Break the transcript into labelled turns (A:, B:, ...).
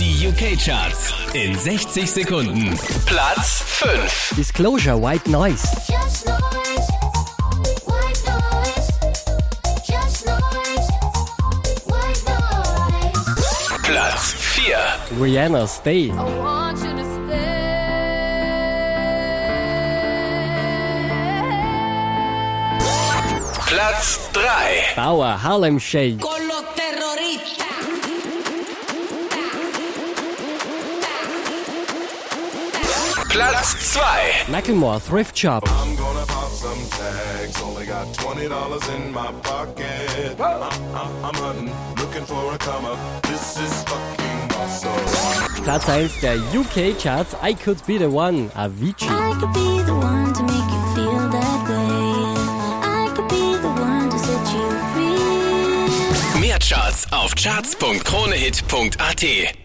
A: Die UK-Charts in 60 Sekunden. Platz 5.
B: Disclosure White Noise.
C: Just noise. White noise. Just noise. White noise.
A: Platz 4.
B: Rihanna Stay.
C: I want you to stay.
A: Platz 3.
B: Bauer Harlem Shake.
A: Platz 2.
B: Macklemore Thrift Shop.
D: I'm gonna pop some tags. Only got twenty dollars in my pocket. I'm, I'm, I'm hunting, looking for a come up. This is fucking awesome.
B: Platz 1 der UK Charts. I Could Be the One. Avicii.
C: I could be the one to make you feel that way. I could be the one to set you free.
A: Mehr Charts auf charts.kronehit.at.